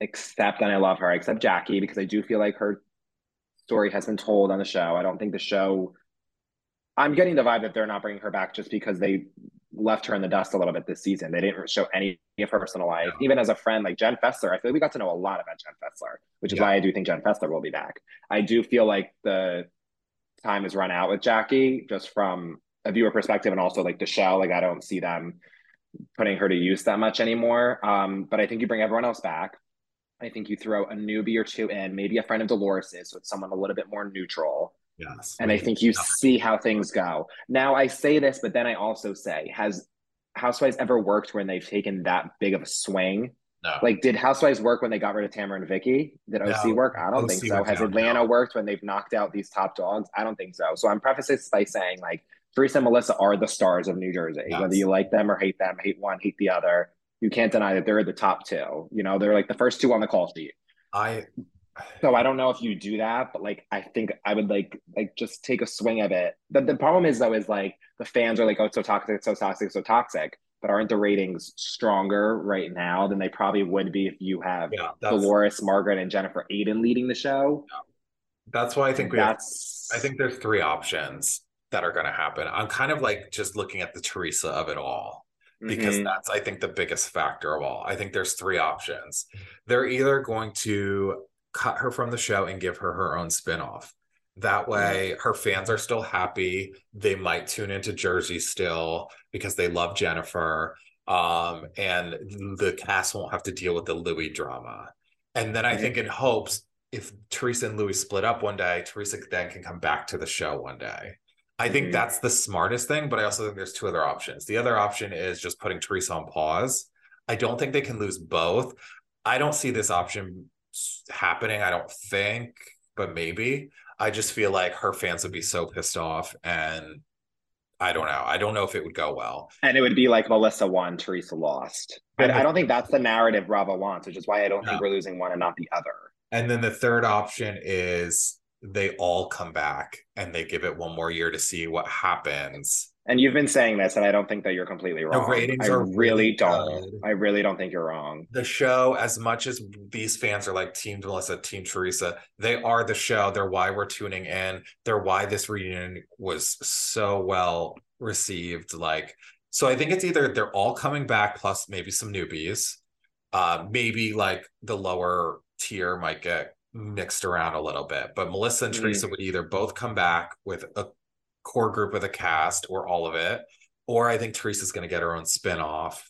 except, and I love her, except Jackie, because I do feel like her story has been told on the show. I don't think the show I'm getting the vibe that they're not bringing her back just because they left her in the dust a little bit this season. They didn't show any of her personal life. Yeah. Even as a friend, like Jen Fessler, I feel like we got to know a lot about Jen Fessler, which is yeah. why I do think Jen Fessler will be back. I do feel like the time has run out with Jackie, just from a viewer perspective, and also like the show. Like I don't see them putting her to use that much anymore. Um, but I think you bring everyone else back. I think you throw a newbie or two in, maybe a friend of Dolores's, so it's someone a little bit more neutral. Yes. And I think you see how things go. Now I say this, but then I also say, has Housewives ever worked when they've taken that big of a swing? No. Like, did Housewives work when they got rid of Tamra and Vicki? Did OC no. work? I don't OC think so. Has Atlanta worked when they've knocked out these top dogs? I don't think so. So I'm prefacing this by saying, like, Teresa and Melissa are the stars of New Jersey. Yes. Whether you like them or hate them, hate one, hate the other, you can't deny that they're the top two. You know, they're like the first two on the call sheet. I so I don't know if you do that, but like I think I would like like just take a swing of it. The the problem is though is like the fans are like, oh, it's so toxic, it's so toxic, so toxic. But aren't the ratings stronger right now than they probably would be if you have yeah, Dolores, Margaret, and Jennifer Aydin leading the show? Yeah. That's why I think we that's... have I think there's three options that are gonna happen. I'm kind of like just looking at the Teresa of it all because mm-hmm. that's I think the biggest factor of all. I think there's three options. They're either going to cut her from the show and give her her own spinoff. That way, her fans are still happy. They might tune into Jersey still because they love Jennifer. Um, and the cast won't have to deal with the Luis drama. And then I think in hopes, if Teresa and Luis split up one day, Teresa then can come back to the show one day. I think mm-hmm. that's the smartest thing, but I also think there's two other options. The other option is just putting Teresa on pause. I don't think they can lose both. I don't see this option happening. I don't think, but maybe. I just feel like her fans would be so pissed off and I don't know. I don't know if it would go well. And it would be like Melissa won, Teresa lost. I, I don't think that's the narrative Bravo wants, which is why I don't no. think we're losing one and not the other. And then the third option is they all come back and they give it one more year to see what happens and you've been saying this, and I don't think that you're completely wrong. The ratings I are really, really don't. Good. I really don't think you're wrong. The show, as much as these fans are like Team Melissa, Team Teresa, they are the show. They're why we're tuning in. They're why this reunion was so well received. Like, so I think it's either they're all coming back, plus maybe some newbies. Uh, maybe like the lower tier might get mixed around a little bit, but Melissa and mm. Teresa would either both come back with a core group of the cast or all of it. Or I think Teresa's going to get her own spinoff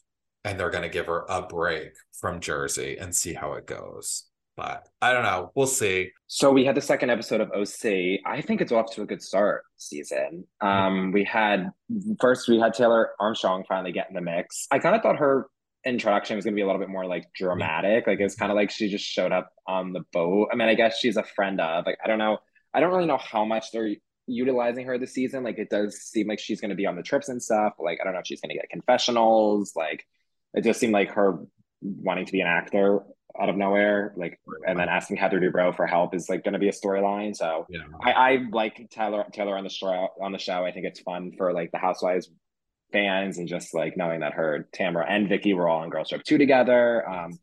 and they're going to give her a break from Jersey and see how it goes. But I don't know. We'll see. So we had the second episode of OC. I think it's off to a good start season. Um, we had first we had Taylor Armstrong finally get in the mix. I kind of thought her introduction was going to be a little bit more like dramatic. Like it's kind of like she just showed up on the boat. I mean, I guess she's a friend of. Like I don't know. I don't really know how much they're utilizing her this season. Like it does seem like she's going to be on the trips and stuff. Like I don't know if she's going to get confessionals. Like it just seemed like her wanting to be an actor out of nowhere. Like and then asking Heather Dubrow for help is like going to be a storyline. So yeah. I, I like Taylor Taylor on the show on the show. I think it's fun for like the Housewives fans and just like knowing that her Tamra and Vicki were all on Girls Trip two together. Um,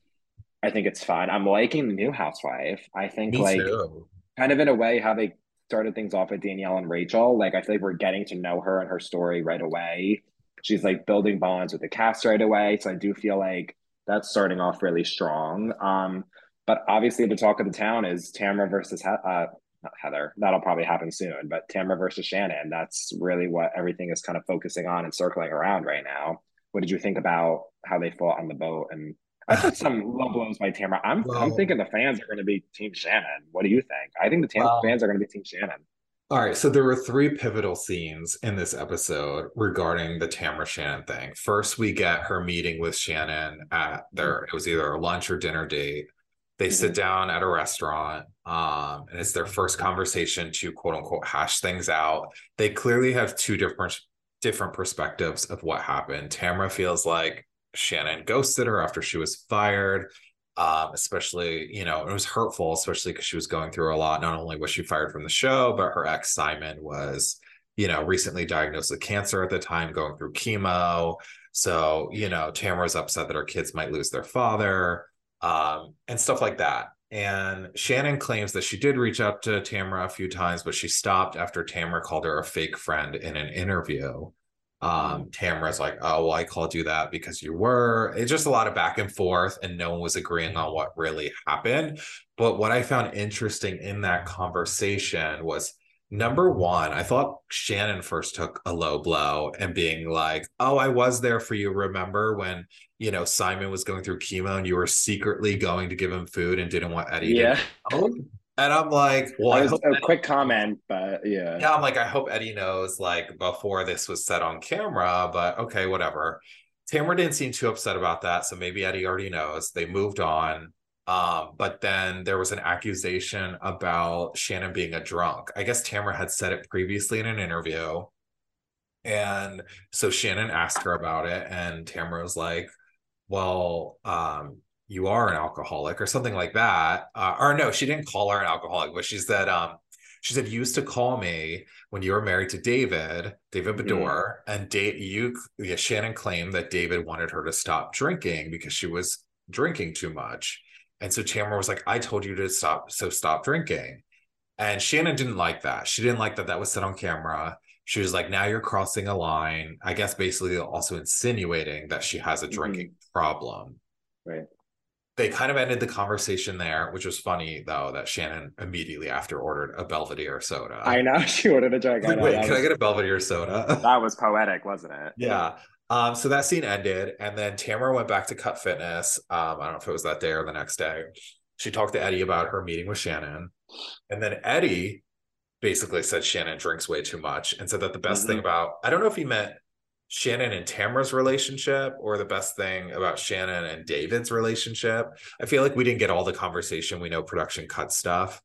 I think it's fun. I'm liking the new housewife. I think Me like too. kind of in a way how they started things off with Danielle and Rachel. Like I feel like we're getting to know her and her story right away. She's like building bonds with the cast right away. So I do feel like that's starting off really strong. Um, but obviously the talk of the town is Tamra versus he- uh, Heather. That'll probably happen soon. But Tamra versus Shannon. That's really what everything is kind of focusing on and circling around right now. What did you think about how they fought on the boat and I put some low blows by Tamra. I'm I'm thinking the fans are going to be Team Shannon. What do you think? I think the Tam- fans are going to be Team Shannon. All right, so there were three pivotal scenes in this episode regarding the Tamra Shannon thing. First, we get her meeting with Shannon at their it was either a lunch or dinner date. They mm-hmm. sit down at a restaurant, um, and it's their first conversation to quote unquote hash things out. They clearly have two different different perspectives of what happened. Tamra feels like Shannon ghosted her after she was fired um, especially you know it was hurtful especially because she was going through a lot. Not only was she fired from the show but her ex simon was you know recently diagnosed with cancer at the time going through chemo. So you know tamra's upset that her kids might lose their father um, and stuff like that. And shannon claims that she did reach out to tamra a few times but she stopped after tamra called her a fake friend in an interview um, Tamra's like, oh, well, I called you that because you were. It's just a lot of back and forth, and no one was agreeing on what really happened. But what I found interesting in that conversation was number one, I thought Shannon first took a low blow and being like, oh, I was there for you. Remember when, you know, Simon was going through chemo and you were secretly going to give him food and didn't want Eddie yeah. to and I'm like, well, a Eddie, quick comment, but yeah. Yeah, I'm like, I hope Eddie knows like before this was set on camera, but okay, whatever. Tamra didn't seem too upset about that. So maybe Eddie already knows. They moved on. Um, but then there was an accusation about Shannon being a drunk. I guess Tamra had said it previously in an interview. And so Shannon asked her about it, and Tamra was like, Well, um, you are an alcoholic or something like that. Uh, or no, she didn't call her an alcoholic, but she said, um, she said, you used to call me when you were married to David, David Beador, mm. and date you. Yeah, Shannon claimed that David wanted her to stop drinking because she was drinking too much. And so Tamra was like, I told you to stop, so stop drinking. And Shannon didn't like that. She didn't like that that was said on camera. She was like, now you're crossing a line. I guess basically also insinuating that she has a drinking mm-hmm. problem. Right they kind of ended the conversation there, which was funny though that Shannon immediately after ordered a Belvedere soda. I know [laughs] she ordered a drink. Like, Wait, can was, I get a Belvedere soda? [laughs] That was poetic, wasn't it? Yeah. Um, so that scene ended, and then Tamra went back to Cut Fitness. Um, I don't know if it was that day or the next day. She talked to Eddie about her meeting with Shannon, and then Eddie basically said Shannon drinks way too much, and said that the best mm-hmm. thing about I don't know if he meant Shannon and Tamra's relationship or the best thing about Shannon and David's relationship. I feel like we didn't get all the conversation. We know production cut stuff.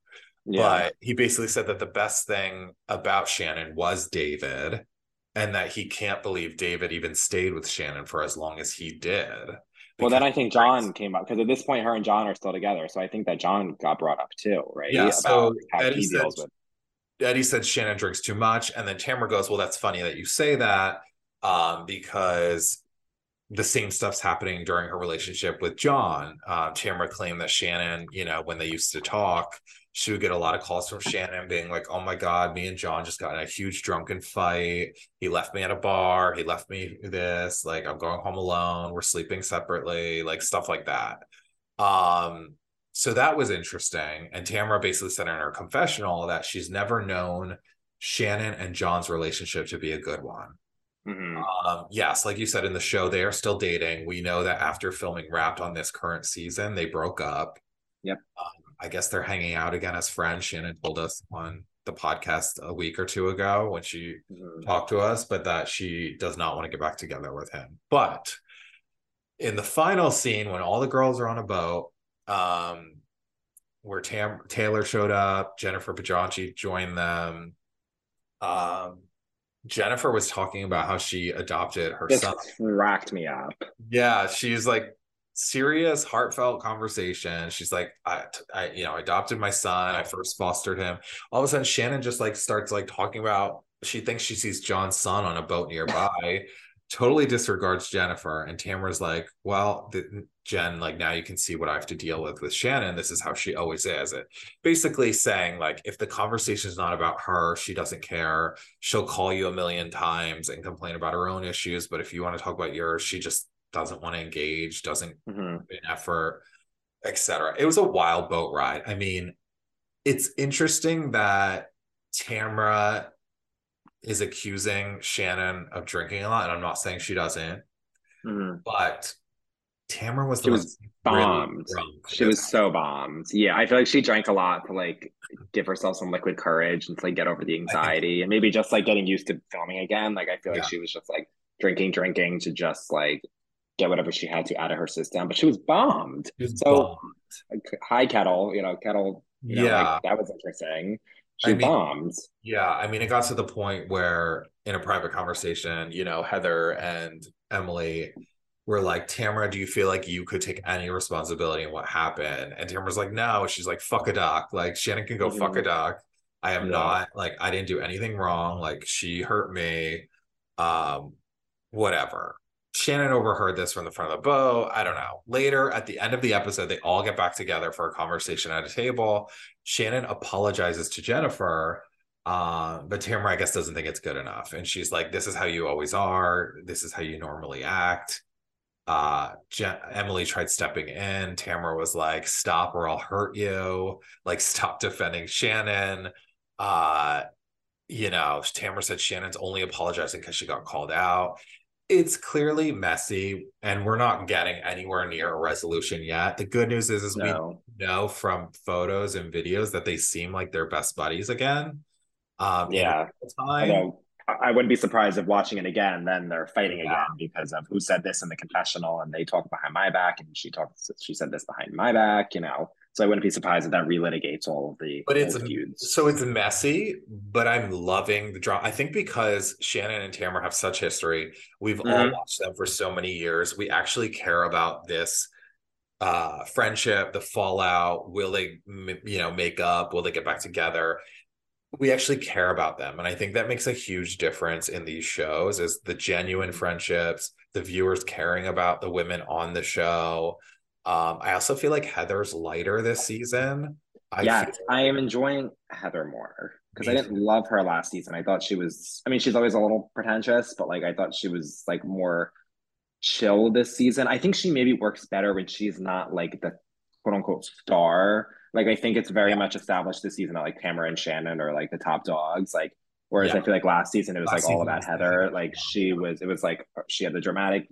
Yeah. But he basically said that the best thing about Shannon was David and that he can't believe David even stayed with Shannon for as long as he did. Well, then I think John came up because at this point, her and John are still together. So I think that John got brought up too, right? Yeah. About so Eddie said, Eddie said Shannon drinks too much. And then Tamra goes, Well, that's funny that you say that um, because the same stuff's happening during her relationship with John. Uh, Tamra claimed that Shannon, you know, when they used to talk, she would get a lot of calls from Shannon being like, oh my God, me and John just got in a huge drunken fight. He left me at a bar. He left me this. Like, I'm going home alone. We're sleeping separately, like stuff like that. Um, so that was interesting. And Tamra basically said in her confessional that she's never known Shannon and John's relationship to be a good one. Mm-hmm. Um, yes, like you said in the show, they are still dating. We know that after filming Wrapped on this current season, they broke up. Yep. Um, I guess they're hanging out again as friends. Shannon told us on the podcast a week or two ago when she mm-hmm. talked to us, but that she does not want to get back together with him. But in the final scene, when all the girls are on a boat, um, where Tam- Taylor showed up, Jennifer Pedranti joined them. Um, Jennifer was talking about how she adopted her this son. Cracked me up. Yeah, she's like serious, heartfelt conversation. She's like, I, I, you know, adopted my son. I first fostered him. All of a sudden, Shannon just like starts like talking about. She thinks she sees John's son on a boat nearby, [laughs] totally disregards Jennifer. And Tamra's like, well, the, Jen, like now you can see what I have to deal with with Shannon. This is how she always is. It basically saying like, if the conversation is not about her, she doesn't care. She'll call you a million times and complain about her own issues. But if you want to talk about yours, she just doesn't want to engage, doesn't mm-hmm. an effort, etc. It was a wild boat ride. I mean, it's interesting that Tamra is accusing Shannon of drinking a lot, and I'm not saying she doesn't, mm-hmm. but Tamra was She was really bombed. drunk. She was so bombed. Yeah, I feel like she drank a lot to like give herself some liquid courage and to like get over the anxiety and maybe just like getting used to filming again. Like I feel like she was just like drinking, drinking to just like get whatever she had to out of her system. But she was bombed. She was So bombed. like, hi kettle, you know, kettle. You know, Yeah. like, that was interesting. She I mean- bombed. Yeah, I mean, it got to the point where in a private conversation, you know, Heather and Emily were like, Tamra, do you feel like you could take any responsibility in what happened? And Tamra's like, no. She's like, fuck a doc. Like, Shannon can go fuck a Mhm. doc. I am Yeah. not like I didn't do anything wrong. Like she hurt me. Um, whatever. Shannon overheard this from the front of the boat. I don't know. Later at the end of the episode, they all get back together for a conversation at a table. Shannon apologizes to Jennifer, uh, but Tamra, I guess, doesn't think it's good enough. And she's like, This is how you always are. This is how you normally act. Uh, Je- Emily tried stepping in. Tamra was like, Stop or I'll hurt you. Like, stop [laughs] defending Shannon. Uh, you know, Tamra said Shannon's only apologizing because she got called out. It's clearly messy, and we're not getting anywhere near a resolution yet. The good news is, is No. we know from photos and videos that they seem like they're best buddies again. Um, Yeah. time. I wouldn't be surprised if watching it again, then they're fighting Yeah. again because of who said this in the confessional, and they talked behind my back, and she talked, she said this behind my back, you know. So I wouldn't be surprised if that relitigates all of the but it's feuds. so it's messy, but I'm loving the drama. I think because Shannon and Tamra have such history, we've all Mhm. watched them for so many years. We actually care about this uh friendship, the fallout. Will they, you know, make up? Will they get back together? We actually care about them, and I think that makes a huge difference in these shows. Is the genuine friendships, the viewers caring about the women on the show. Um, I also feel like Heather's lighter this season. I yeah, feel- I am enjoying Heather more because I didn't love her last season. I thought she was, I mean, she's always a little pretentious, but like I thought she was like more chill this season. I think she maybe works better when she's not like the quote unquote star. Like I think it's very Yeah. much established this season that like Tamra and Shannon are like the top dogs. Like whereas Yeah. I feel like last season it was Last like all about Heather. Like she was, it was like she had the dramatic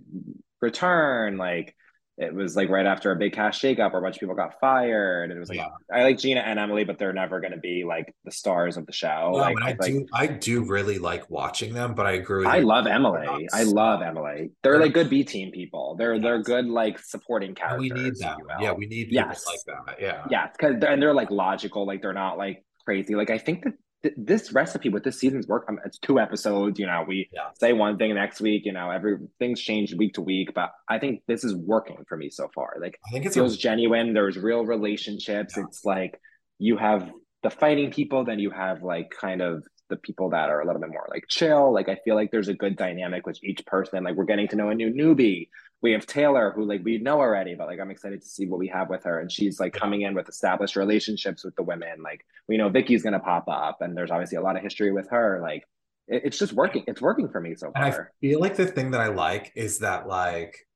return. Like it was like right after a big cash shakeup where a bunch of people got fired. And it was like Yeah. I like Gina and Emily, but they're never going to be like the stars of the show. No, like and I, like do I do really like watching them, but I agree with I love Emily. I love. Emily. They're They're like good B team people. They're they're good like supporting And characters. we need that. Yeah, we need people Yes. like that. Yeah. Yeah, because and they're like logical. Like they're not like crazy. Like I think that th- this recipe with this season's work. Um, it's two episodes. You know, we Yeah. say one thing next week. You know, everything's changed week to week. But I think this is working for me so far. Like I think it it's a feels genuine. There's real relationships. Yeah. It's like you have the fighting people, then you have like kind of the people that are a little bit more like chill. Like I feel like there's a good dynamic with each person. Like we're getting to know a new newbie. We have Taylor, who like we know already, but like I'm excited to see what we have with her. And she's like coming in with established relationships with the women. Like we know Vicki's gonna pop up, and there's obviously a lot of history with her. Like it- it's just working. It's working for me so And I feel like the thing that I like is that like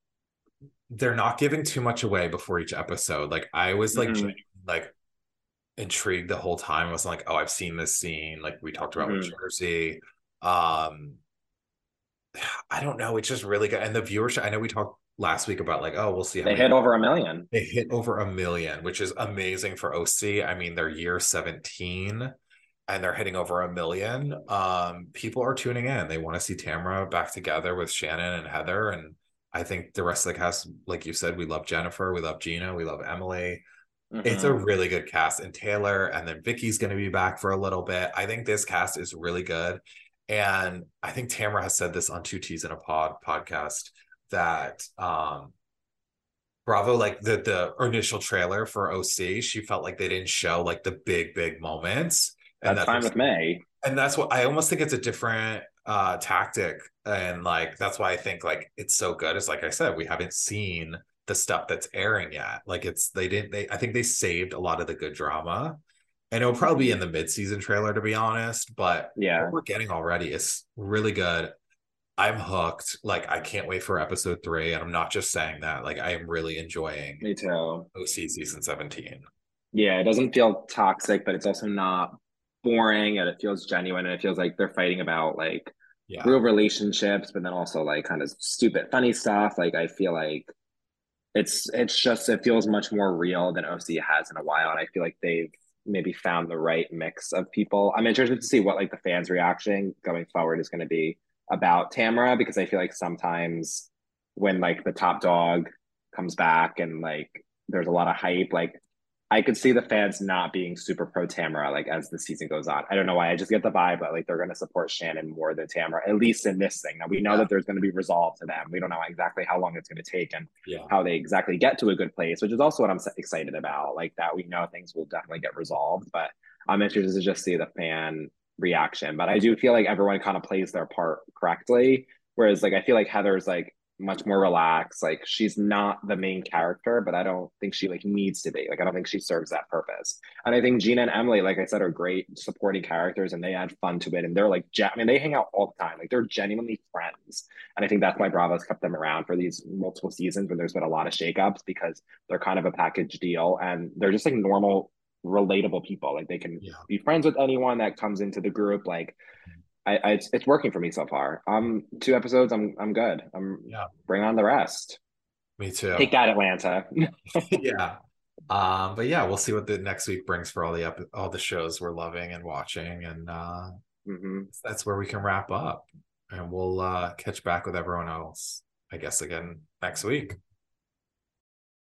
they're not giving too much away before each episode. Like I was like Mhm. genuinely, like intrigued the whole time. I was like, oh, I've seen this scene, like we talked about with Mhm. Jersey. Um [sighs] I don't know. It's just really good. And the viewership, I know we talked last week about like, oh, we'll see They hit over a million. They hit over a million, which is amazing for OC. I mean, they're year 17 and they're hitting over a million. Um, people are tuning in. They want to see Tamra back together with Shannon and Heather. And I think the rest of the cast, like you said, we love Jennifer, we love Gina, we love Emily. It's a really good cast. And Taylor, and then Vicki's going to be back for a little bit. I think this cast is really good. And I think Tamra has said this on Two T's in a Pod podcast that um Bravo, like the the initial trailer for OC, she felt like they didn't show like the big, big moments. And that's fine with me. and that's what I almost think it's a different uh tactic. And like that's why I think like it's so good. It's like I said, we haven't seen the stuff that's airing yet. Like it's they didn't they I think they saved a lot of the good drama. And it'll probably be in the mid-season trailer to be honest, but Yeah. what we're getting already is really good. I'm hooked. Like I can't wait for episode three. And I'm not just saying that. Like I am really enjoying Me too. OC season 17. Yeah, it doesn't feel toxic, but it's also not boring and it feels genuine and it feels like they're fighting about like Yeah. real relationships, but then also like kind of stupid, funny stuff. Like I feel like it's it's just it feels much more real than OC has in a while, and I feel like they've maybe found the right mix of people. I'm interested to see what like the fans' reaction going forward is going to be about Tamra because I feel like sometimes when like the top dog comes back and like there's a lot of hype, like I could see the fans not being super pro Tamra like as the season goes on. I don't know why. I just get the vibe, but like they're going to support Shannon more than Tamra, at least in this thing. Now we know yeah. that there's going to be resolve to them. We don't know exactly how long it's going to take and yeah. how they exactly get to a good place, which is also what I'm excited about. Like that, we know things will definitely get resolved, but I'm interested to just see the fan reaction. But I do feel like everyone kind of plays their part correctly. Whereas like I feel like Heather's like much more relaxed. Like she's not the main character, but I don't think she like needs to be. Like I don't think she serves that purpose. And I think Gina and Emily, like I said, are great supporting characters, and they add fun to it. And they're like, I mean, they hang out all the time. Like they're genuinely friends. And I think that's why Bravo's kept them around for these multiple seasons when there's been a lot of shakeups because they're kind of a package deal and they're just like normal relatable people like they can yeah. be friends with anyone that comes into the group like I, I, it's it's working for me so far. Um, two episodes, I'm I'm good. I'm yeah. Bring on the rest. Me too. Take that, Atlanta. [laughs] yeah. Um, but yeah, we'll see what the next week brings for all the ep- all the shows we're loving and watching, and uh, mm-hmm. that's where we can wrap up, and we'll uh, catch back with everyone else, I guess, again next week.